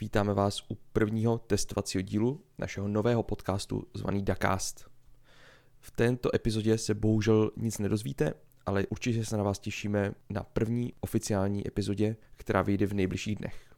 Vítáme vás u prvního testovacího dílu našeho nového podcastu zvaný Dakast. V této epizodě se bohužel nic nedozvíte, ale určitě se na vás těšíme na první oficiální epizodě, která vyjde v nejbližších dnech.